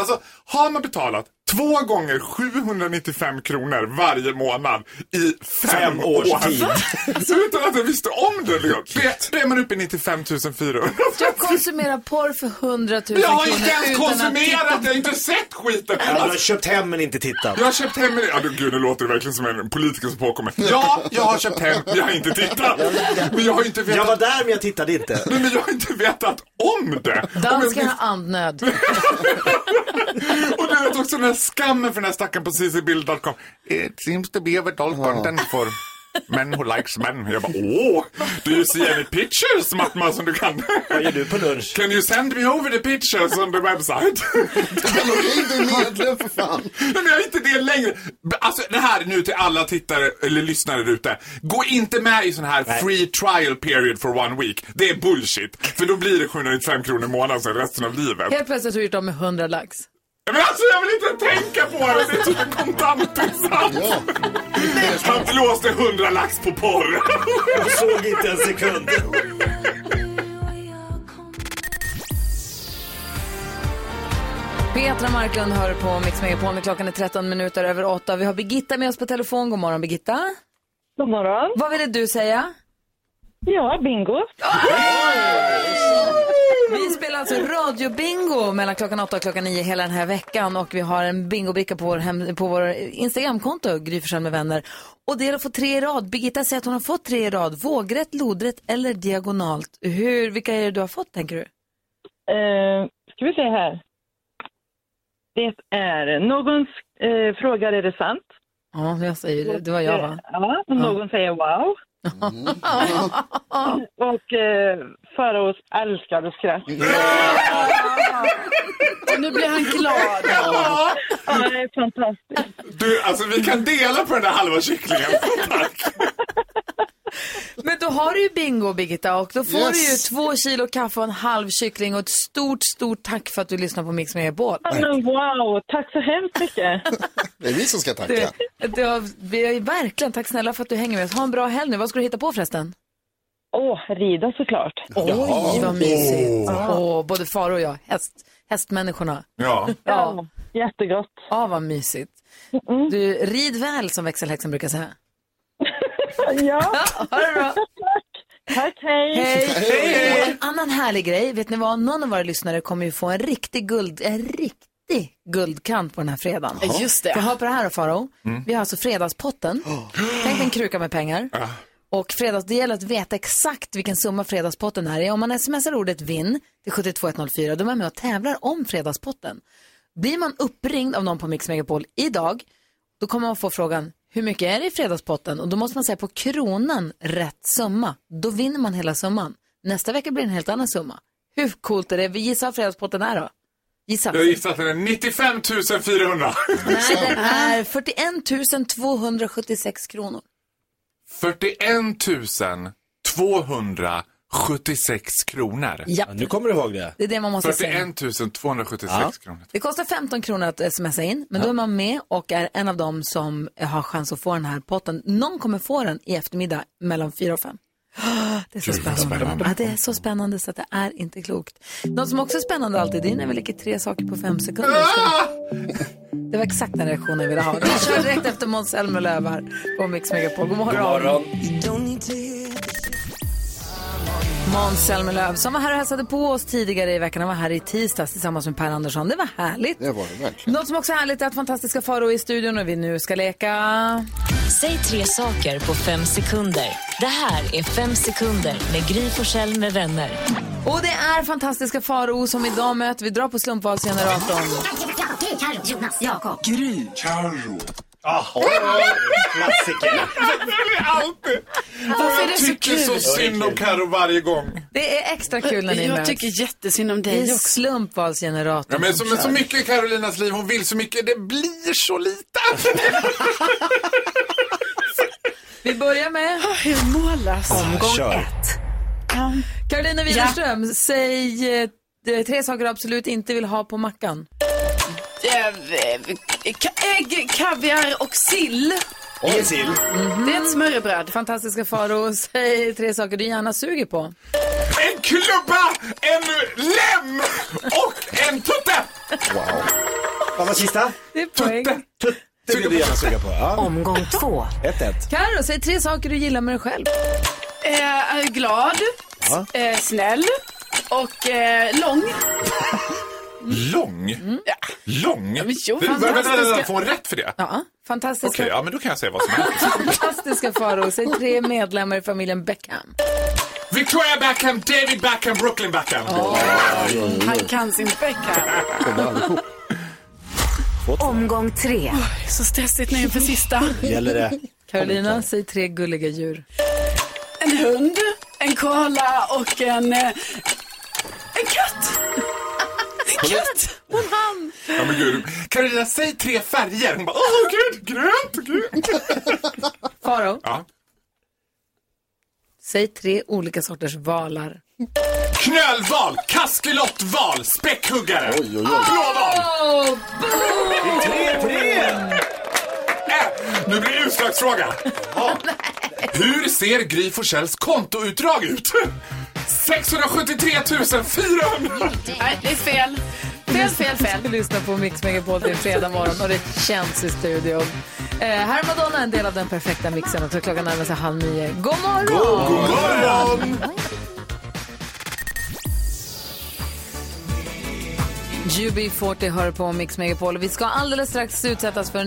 Alltså, har man betalat två gånger 795 kronor varje månad i fem, Fem års år tid. utan att jag visste om det. Liksom. Det, det är man uppe i 95 400. Jag konsumerar porr för 100 000 Jag har kronor inte ens konsumerat, jag har inte sett skiten. Ja, du har Alltså, köpt hem men inte tittat. jag har köpt hem en... Ja, du, gud, nu låter det verkligen som en politiker som påkommer. Ja, jag har köpt hem, men jag har inte tittat. Men jag har inte vetat... Jag var där men jag tittade inte. Nej, men jag har inte vetat om det. Jag- Dansken har andnöd. Och du vet också den här skammen för den här stackaren på ccbild.com. It seems to be of adult content for... Men who likes men. Jag bara, åh, do you see any pictures Mattman som du kan? Vad gör du på lunch? Can you send me over the pictures on the website? Du är medlem för fan. Nej, men jag är inte det längre. Alltså det här är nu till alla tittare eller lyssnare ute. Gå inte med i sån här free trial period for one week. Det är bullshit. För då blir det 795 kronor i månaden sen resten av livet. Helt plötsligt har du gjort av med 100 lax. Men alltså jag vill inte tänka på det. Det är typ en kontantinsats. Ja. Han blåste 100 lax på porr. Jag såg inte en sekund. Petra Marklund hör på Mix Megapol när klockan är 13 minuter över 8. Vi har Birgitta med oss på telefon. God morgon Birgitta. God morgon. Vad ville du säga? Ja, bingo. Vi spelar alltså radiobingo mellan klockan 8 och klockan 9 hela den här veckan och vi har en bingobricka på vår, hem, på vår Instagramkonto, Gry med vänner. Och det är att få tre i rad. Birgitta säger att hon har fått tre i rad. Vågrätt, lodrätt eller diagonalt. Hur, vilka är det du har fått tänker du? Eh, ska vi se här. Det är, någon eh, frågar är det sant? Ja, jag säger det. Det var jag va? Ja, någon säger wow. och eh, Faraos älskade skratt. Och nu blir han glad. Ja, det är fantastiskt. Du, alltså vi kan dela på den där halva kycklingen. Tack. Men då har du ju bingo Birgitta och då får Yes. du ju två kilo kaffe och en halv kyckling och ett stort, stort tack för att du lyssnar på Mix Megapol. Men wow, tack så hemskt mycket. Det är vi som ska tacka. Det, det har, vi är verkligen, tack snälla för att du hänger med oss. Ha en bra helg nu. Vad ska du hitta på förresten? Åh, rida såklart. Oj, vad mysigt. Åh, både far och jag, häst, hästmänniskorna. Ja. Ja, jättegott. Ja, vad mysigt. Du, rid väl som växelhäxan brukar säga. Ja, Ha det bra. tack, hej. Hej! Och en annan härlig grej, vet ni vad? Någon av våra lyssnare kommer ju få en riktig guld, en riktig guldkant på den här fredagen. Just det. För hör på det här då, Faro. Vi har alltså fredagspotten. Tänk dig en kruka med pengar. Och fredags, det gäller att veta exakt vilken summa fredagspotten är. Om man smsar ordet vinn till 72104, då är man med och tävlar om fredagspotten. Blir man uppringd av någon på Mix Megapol idag, då kommer man få frågan hur mycket är det i fredagspotten? Och då måste man säga på kronan rätt summa. Då vinner man hela summan. Nästa vecka blir det en helt annan summa. Hur coolt är det? Vi gissar vad fredagspotten är då. Gissa. Jag gissar att den är 95 400. Nej, den är 41 276 kronor. 41 276 kronor. Ja, Ja, nu kommer du ihåg det. det är det man måste säga. 41 276 Ja. kronor. Det kostar 15 kronor att smsa in, men då är man med och är en av dem som har chans att få den här potten. Någon kommer få den i eftermiddag mellan 4 och 5. Det är så spännande. Ja, det är så spännande så att det är inte klokt. Något som också är spännande alltid, det är när vi leker tre saker på fem sekunder. Det var exakt den reaktionen jag ville ha. Vi kör direkt efter Måns Zelmerlöw här på Mix Megapol. God morgon. God morgon. Måns Zelmerlöw som var här och hälsade på oss tidigare i veckan. Han var här i tisdags tillsammans med Per Andersson. Det var härligt. Det var det verkligen. Något som också är härligt är att fantastiska Faro är i studion och vi nu ska leka... Säg tre saker på fem sekunder. Det här är Fem sekunder med Gry Forssell med vänner. Och det är fantastiska Faro som idag möter. Vi drar på slumpvalsgeneratorn. Klassiker. Alltid. Varför är det så Tycker så synd om Karo varje gång. Det är extra kul när ni Jag möts. tycker jättesynd om Det dig är också. slumpvalsgeneratorn. Ja, men så, som men så mycket i Carolinas liv, hon vill så mycket, det blir så lite. Vi börjar med Hur målas? omgång Kör. ett. Carolina Widerström, säg eh, det är tre saker du absolut inte vill ha på mackan. Eh, ka- Ägg, kaviar och sill. Och en sill. Det är ett smörrebröd. Fantastiska Faro, säg tre saker du gärna suger på. En klubba, en lem och en tutte. Vad var sista? Det är poäng. Det vill du gärna suga på. Ja. Omgång två. 1-1. Karo, säg tre saker du gillar med dig själv. Eh, glad, Ja. eh, snäll och eh, lång. Lång? Lång? men jo, Det- vänta, vänta, vänta, Får hon rätt för det? Ja, fantastiska, Okej, ja men då kan jag säga vad som helst. fantastiska Faro, säg tre medlemmar i familjen Beckham. Victoria Beckham, David Beckham, Brooklyn Beckham. Han kan sin Beckham. Omgång tre. Så stressigt nu inför sista. Gäller det Carolina, säg tre gulliga djur. En hund, en koala och en... eh! Och en hand. Ja, men gud. Carolina, säg tre färger. Hon bara, åh gud, grönt, gult. Faro, Ja. säg tre olika sorters valar. Knölval, kaskelotval, späckhuggare, Oj, oj, oj. blåval. Tre, tre! Äh, nu blir det utslagsfråga. Ja. Hur ser Gry Forssells kontoutdrag ut? 673 400. Nej, det är fel. Fel, fel, fel. Du lyssnar på Mix Megapol till fredag morgon och det känns i studion. Eh, här är Madonna, en del av den perfekta mixen. Och så klockan närmar sig halv nio. God morgon! God morgon! UB40 hör på Mix Megapol. Vi ska alldeles strax utsättas för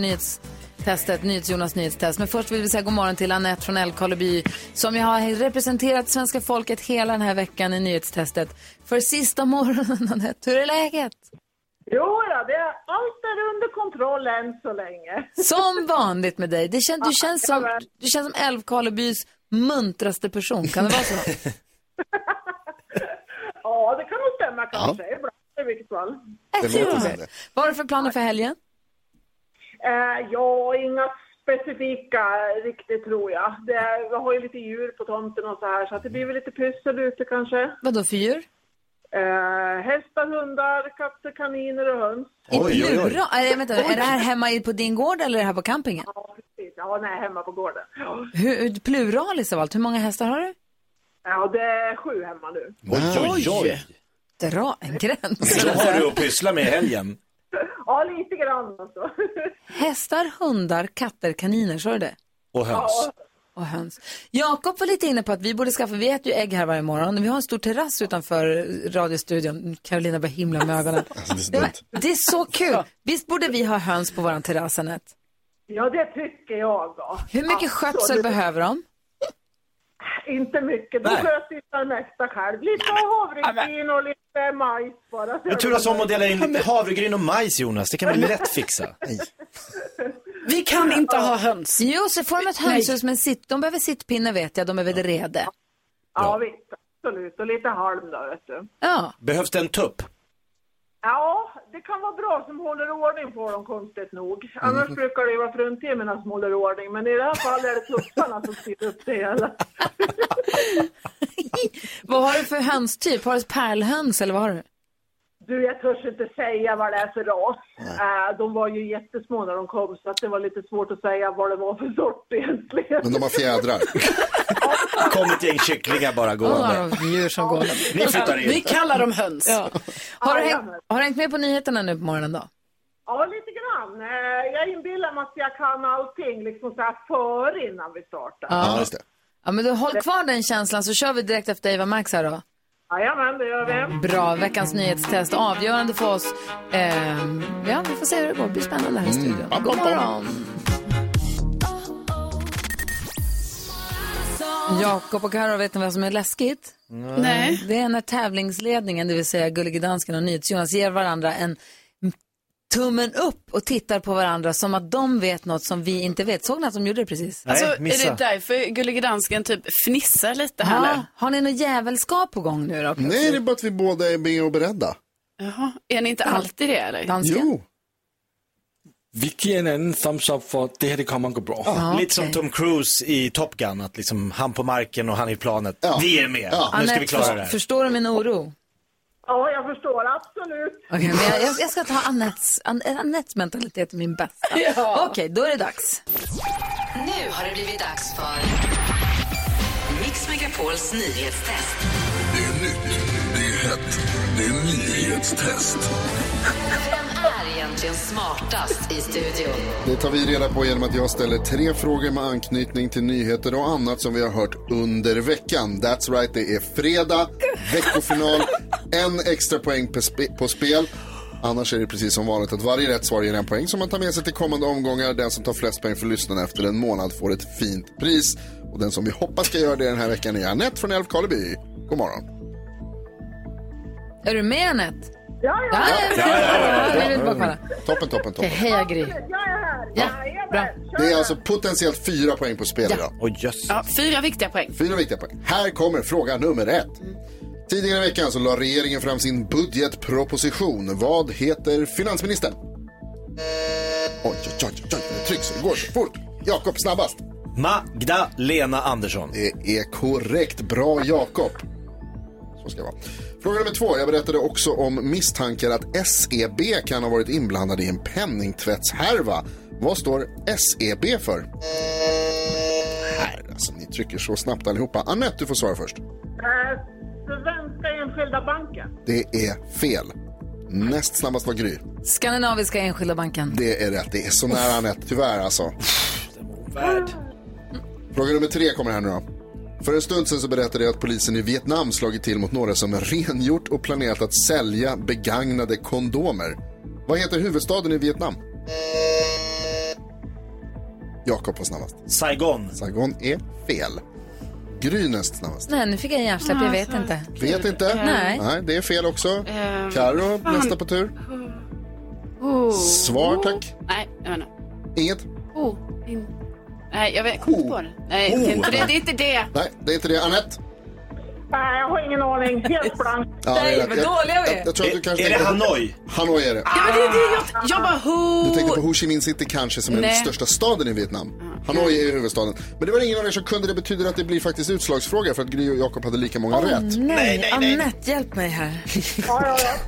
nyhetstestet, NyhetsJonas nyhetstest. Men först vill vi säga god morgon till Anette från Älvkarleby som jag har representerat svenska folket hela den här veckan i nyhetstestet. För sista morgonen, Anette, hur är läget? Jo, då, det är, allt är under kontroll än så länge. Som vanligt med dig. Det kän, du, känns som, du känns som Älvkarlebys muntraste person. Kan det vara så? Ja, det kan nog stämma kanske. Ibland i vilket fall. Det låter som det. Vad har du för planer för helgen? Eh, ja, inga specifika riktigt tror jag. Det, vi har ju lite djur på tomten och så här så att det blir väl lite pyssel ute kanske. Vad då för djur? Eh, hästar, hundar, katter, kaniner och höns. I plural? Äh, vänta, är det här hemma i- på din gård eller är det här på campingen? Ja, precis. Ja, nej, hemma på gården. Ja. Hur, pluralis av allt. Hur många hästar har du? Ja, det är sju hemma nu. Oj, oj, oj. Dra en gräns. Vad har du att pyssla med i helgen? Ja, lite grann alltså. Hästar, hundar, katter, kaniner, sa du det? Och höns. Och höns. Jakob var lite inne på att vi borde skaffa, vi äter ju ägg här varje morgon. Vi har en stor terrass utanför radiostudion. Carolina börjar himla med ögonen. Alltså, det är så Det, var, dumt. det är så kul. Visst borde vi ha höns på våran terrass, Anette? Ja, det tycker jag. Då. Hur mycket skötsel Absolut. behöver de? Inte mycket. De Nej. sköter det mesta själv. Lite havregryn och lite majs bara. Men turas om att dela in havregryn och majs Jonas, det kan vi lätt fixa. Vi kan inte ha höns. Jo, så får de ett hönshus med en sitt. De behöver sittpinne vet jag, de behöver rede. Ja, visst. Absolut. Och lite halm då, vet du. Ja. Behövs det en tupp? Ja, det kan vara bra som håller ordning på dem konstigt nog. Annars Mm. brukar det ju vara fruntimmerna som håller ordning. Men i det här fallet är det tupparna som styr upp det hela. Vad har du för hönstyp? Har du pärlhöns eller vad har du? Du, jag törs inte säga vad det är för ras. Äh, de var ju jättesmå när de kom så att det var lite svårt att säga vad det var för sort egentligen. Men de har fjädrar. Kom ett gäng kycklingar bara gående. Ja, djur som går. Ni flyttar in. Vi kallar dem höns. Ja. Har, du hängt, har du hängt med på nyheterna nu på morgonen då? Ja, lite grann. Eh, Jag inbillar mig att jag kan allting liksom så här före innan vi startar. Ja, just det. Ja, men du håll kvar den känslan så kör vi direkt efter Eva Max här då. Jajamän, det gör vi. Bra, veckans nyhetstest avgörande för oss. Ehm, ja, vi får se hur det går. Det blir spännande här i studion. God morgon! Jakob och Karo, vet ni vad som är läskigt? Nej. Det är när tävlingsledningen, det vill säga Gullige Dansken och NyhetsJonas, ger varandra en tummen upp och tittar på varandra som att de vet något som vi inte vet. Såg ni att de gjorde det precis? Alltså, är det därför Gullige Dansken typ fnissar lite här Ja, nu? har ni något jävelskap på gång nu då? Nej, det är bara att vi båda är med och beredda. Jaha, är ni inte alltid det eller? Dansken? Jo. Vi ger en anden thumbs up för det här det kommer att gå bra. Ja, lite som Tom Cruise i Top Gun, att liksom han på marken och han i planet. Vi är med, nu ska vi klara det här. Förstår du min oro? Ja, jag förstår absolut. Okej, men jag, jag, jag ska ta Anettes, An- Anettes mentalitet är min bästa. Ja. Okej, då är det dags. Nu har det blivit dags för Mix Megapols nyhetstest. Det är nytt, det är hett, det är nyhetstest. Vem är egentligen smartast i studion? Det tar vi reda på genom att jag ställer tre frågor med anknytning till nyheter och annat som vi har hört under veckan. That's right, det är fredag, veckofinal, en extra poäng på, spe- på spel. Annars är det precis som vanligt att varje rätt svar ger en poäng som man tar med sig till kommande omgångar. Den som tar flest poäng för lyssnarna efter en månad får ett fint pris. Och den som vi hoppas ska göra det den här veckan är Anette från Älvkarleby. God morgon. Är du med Anette? Ja, ja. Ja, ja, ja, bara kolla. Toppen, toppen, toppen. är här. Ja, bra. Det är alltså potentiellt fyra poäng på spel Ja. idag. Oj, jösses. Ja, fyra viktiga poäng. Fyra viktiga poäng. Här kommer fråga nummer ett. Tidigare i veckan så la regeringen fram sin budgetproposition. Vad heter finansministern? Oj, oj, oj, oj, det trycks. Det går så fort. Jakob, snabbast. Magdalena Andersson. Det är korrekt. Bra, Jakob. Så ska det vara. Fråga nummer två. Jag berättade också om misstankar att SEB kan ha varit inblandade i en penningtvättshärva. Vad står SEB för? Här, alltså ni trycker så snabbt allihopa. Anette, du får svara först. Svenska Enskilda Banken. Det är fel. Näst snabbast var Gry. Skandinaviska Enskilda Banken. Det är rätt. Det är så nära Anette, tyvärr alltså. Fråga nummer tre kommer här nu då. För en stund sedan så berättade jag att polisen i Vietnam slagit till mot några som rengjort och planerat att sälja begagnade kondomer. Vad heter huvudstaden i Vietnam? Jakob var snabbast. Saigon. Saigon är fel. Gry näst snabbast. Nej, nu fick jag en hjärnsläpp, jag vet inte. Vet inte? Nej. Nej, det är fel också. Ehm, Karo fan. nästa på tur. Oh. Svar tack. Nej, jag vet inte. Inget? Oh. In... Nej, jag vet kommer inte på det. Nej, Oh. det, är inte det, det är inte det. Nej, det är inte det. Anette? Nej, jag har ingen aning. Helt blank. Ja, det är rätt. vad Jag- dåliga vi är. jag, jag tror att du kanske Är det på- Hanoi? Hanoi är det. Ja, men det är det jag, jag bara ho. Du tänkte på Ho Chi Minh City kanske som är den Nej. största staden i Vietnam. Hanoi är huvudstaden. Men det var ingen av er som kunde det. betyder att det blir faktiskt utslagsfråga för att Gry och Jakob hade lika många rätt. nej, Anette, hjälp mig här.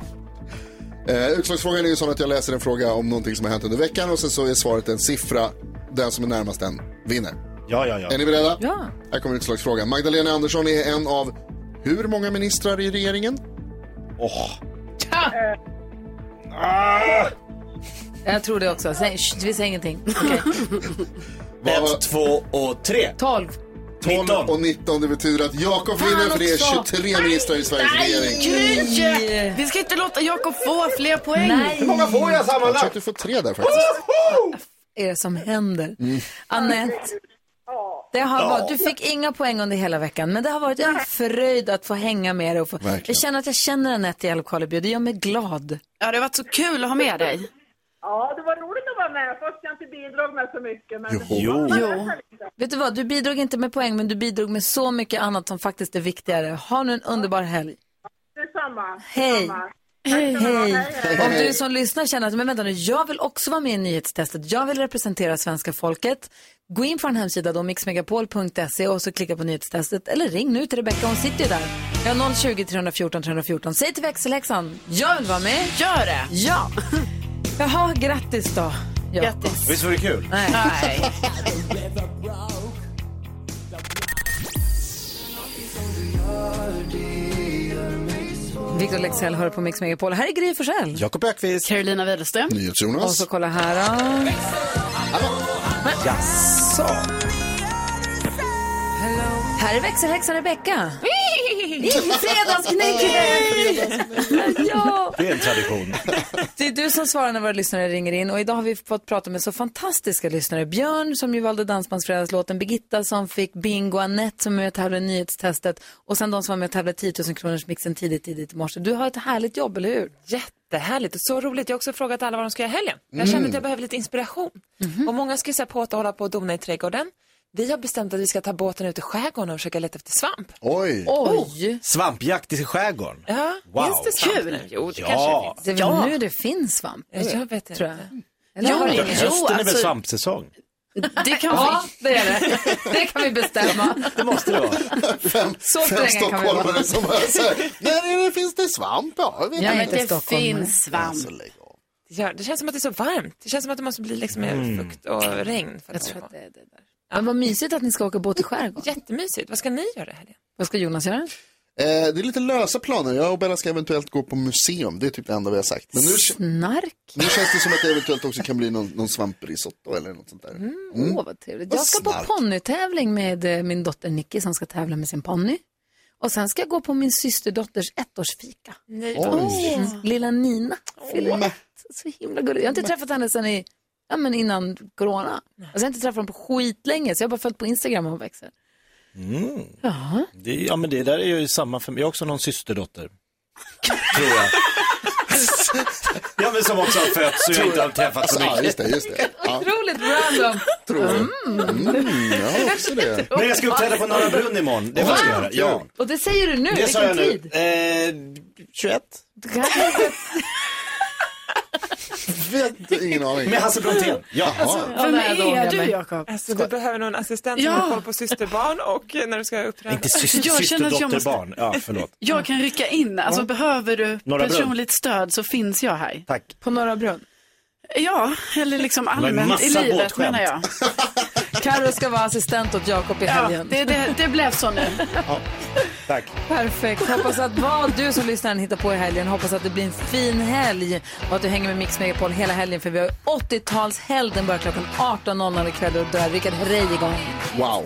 Eh, utslagsfrågan är ju sån att jag läser en fråga om någonting som har hänt under veckan och sen så är svaret en siffra. Den som är närmast den vinner. Ja, ja, ja. Är ni beredda? Ja. Här kommer utslagsfrågan. Magdalena Andersson är en av hur många ministrar i regeringen? Åh. Jag tror det också. Säg, sh, vi säger ingenting. Okej. Ett, två och tre. 12. 12 och 19. Det betyder att Jakob vinner för det är 23 ministrar i Sveriges regering. Gry! Vi ska inte låta Jakob få fler poäng. Nej. Hur många får jag Jag tror sammanlagt? att du får tre där faktiskt. Vad är det som händer? Mm. Anette, det har varit, du fick inga poäng under hela veckan, men det har varit en fröjd att få hänga med dig. Och få, Verkligen. jag känner att jag känner Anette i Älvkarleby det gör mig glad. Ja, det har varit så kul att ha med dig. Ja, det var roligt att vara med. Fast jag inte bidrog med så mycket. Men Jo. Jo. Vet du vad, du bidrog inte med poäng, men du bidrog med så mycket annat som faktiskt är viktigare. Ha nu en underbar helg. Detsamma. Hej. Detsamma. Hej. Hej. Om du som lyssnar känner att men vänta nu, jag vill också vara med i nyhetstestet. Jag vill representera svenska folket. Gå in på en hemsida då, mixmegapol.se och så klicka på nyhetstestet. Eller ring nu till Rebecka, hon sitter ju där. Jag har 020 314 314. Säg till växelhäxan, jag vill vara med. Gör det. Ja. Jaha, grattis då. Ja. Grattis. Visst var det kul? Nej. Nej. Victor Lexell hör på Mix Megapol. Här är Gry Forssell. Jakob Ökvist. Carolina Widerström. Och NyhetsJonas. så kolla här då. Jaså? Här är växelhäxan Rebecka. Fredagsknäcket! ja. Det är en tradition. Det är du som svarar när våra lyssnare ringer in och idag har vi fått prata med så fantastiska lyssnare. Björn som ju valde Dansbandsfredagslåten, Birgitta som fick bingo, Annette som är med och tävlar i nyhetstestet och sen de som var med och tävlade 10 000 kronors mixen tidigt, tidigt i morse. Du har ett härligt jobb, eller hur? Jättehärligt och så roligt. Jag har också frågat alla vad de ska göra i helgen. Jag Mm. känner att jag behöver lite inspiration. Och många skissar på att hålla på och dona i trädgården. Vi har bestämt att vi ska ta båten ut i skärgården och försöka leta efter svamp. Oj. Oj! Svampjakt i skärgården. Ja, Wow. finns det svamp Kul. nu? Jo, det Ja. kanske Det är finns. väl Ja. nu det finns svamp? Jag vet inte. Tror jag. Eller Jo, det? Hösten är väl alltså- svampsäsong? Det kan Ja, det är det. Det kan vi bestämma. Det måste det vara. Fem, Så fem vi stockholmare som bara säger, när finns det svamp? Ja, jag inte. inte det finns svamp. Alltså, av. Det, det känns som att det är så varmt. Det känns som att det måste bli liksom mer fukt och regn. För Jag tror att det är det där. Men vad mysigt att ni ska åka båt i skärgården. Jättemysigt. Vad ska ni göra i helgen? Vad ska Jonas göra? Eh, det är lite lösa planer. Jag och Bella ska eventuellt gå på museum. Det är typ det enda vi har sagt. Men nu, Snark? nu känns det som att det eventuellt också kan bli någon, någon svamprisotto eller något sånt där. Mm. Åh, vad trevligt. Vad Jag ska på snark. ponnytävling med eh, min dotter Nicky som ska tävla med sin ponny. Och sen ska jag gå på min systerdotters ettårsfika. Nej, Oj. Mm. Lilla Nina fyller ett. Så himla gulligt. Jag har inte träffat henne sedan i, ja, men innan corona. Alltså, jag har inte träffat henne på skitlänge, så jag har bara följt på Instagram och hon växer. Mm. Ja. Det, ja, men det där är ju samma för mig. Jag har också någon systerdotter. Tror jag. Ja, men som också har fötts och jag inte har träffat så Ja, mycket. just det, just det. Ja. Otroligt random. Tror jag. Mm, jag har också det. Men jag ska uppträda på Norra Brunn imorgon. Det vad jag göra. Ja. Och det säger du nu, Det sa jag vilken nu. tid? Eh, 21. Vet ingen aning. Med Hasse Brontén. Ja. Vem det här är du. Jakob? Alltså, du behöver nog en assistent som Ja. har koll på systerbarn och när du ska uppträda. Inte syster, Jag syster att jag dotter, måste- barn. Ja, förlåt. Jag kan rycka in. Alltså behöver du Norra Brunn. personligt stöd så finns jag här. Tack. På Norra Brunn. Ja, eller liksom allmänt i livet båtskämt. menar jag. Karo ska vara assistent åt Jakob i Ja, helgen. det, det, det blev så nu. Tack. Perfekt. Hoppas att vad du som lyssnar hittar på i helgen. Hoppas att det blir en fin helg och att du hänger med Mix Megapol hela helgen för vi har 80-talshelg. Den börjar klockan 18.00 ikväll och då är Rickard Herrey igång. Wow.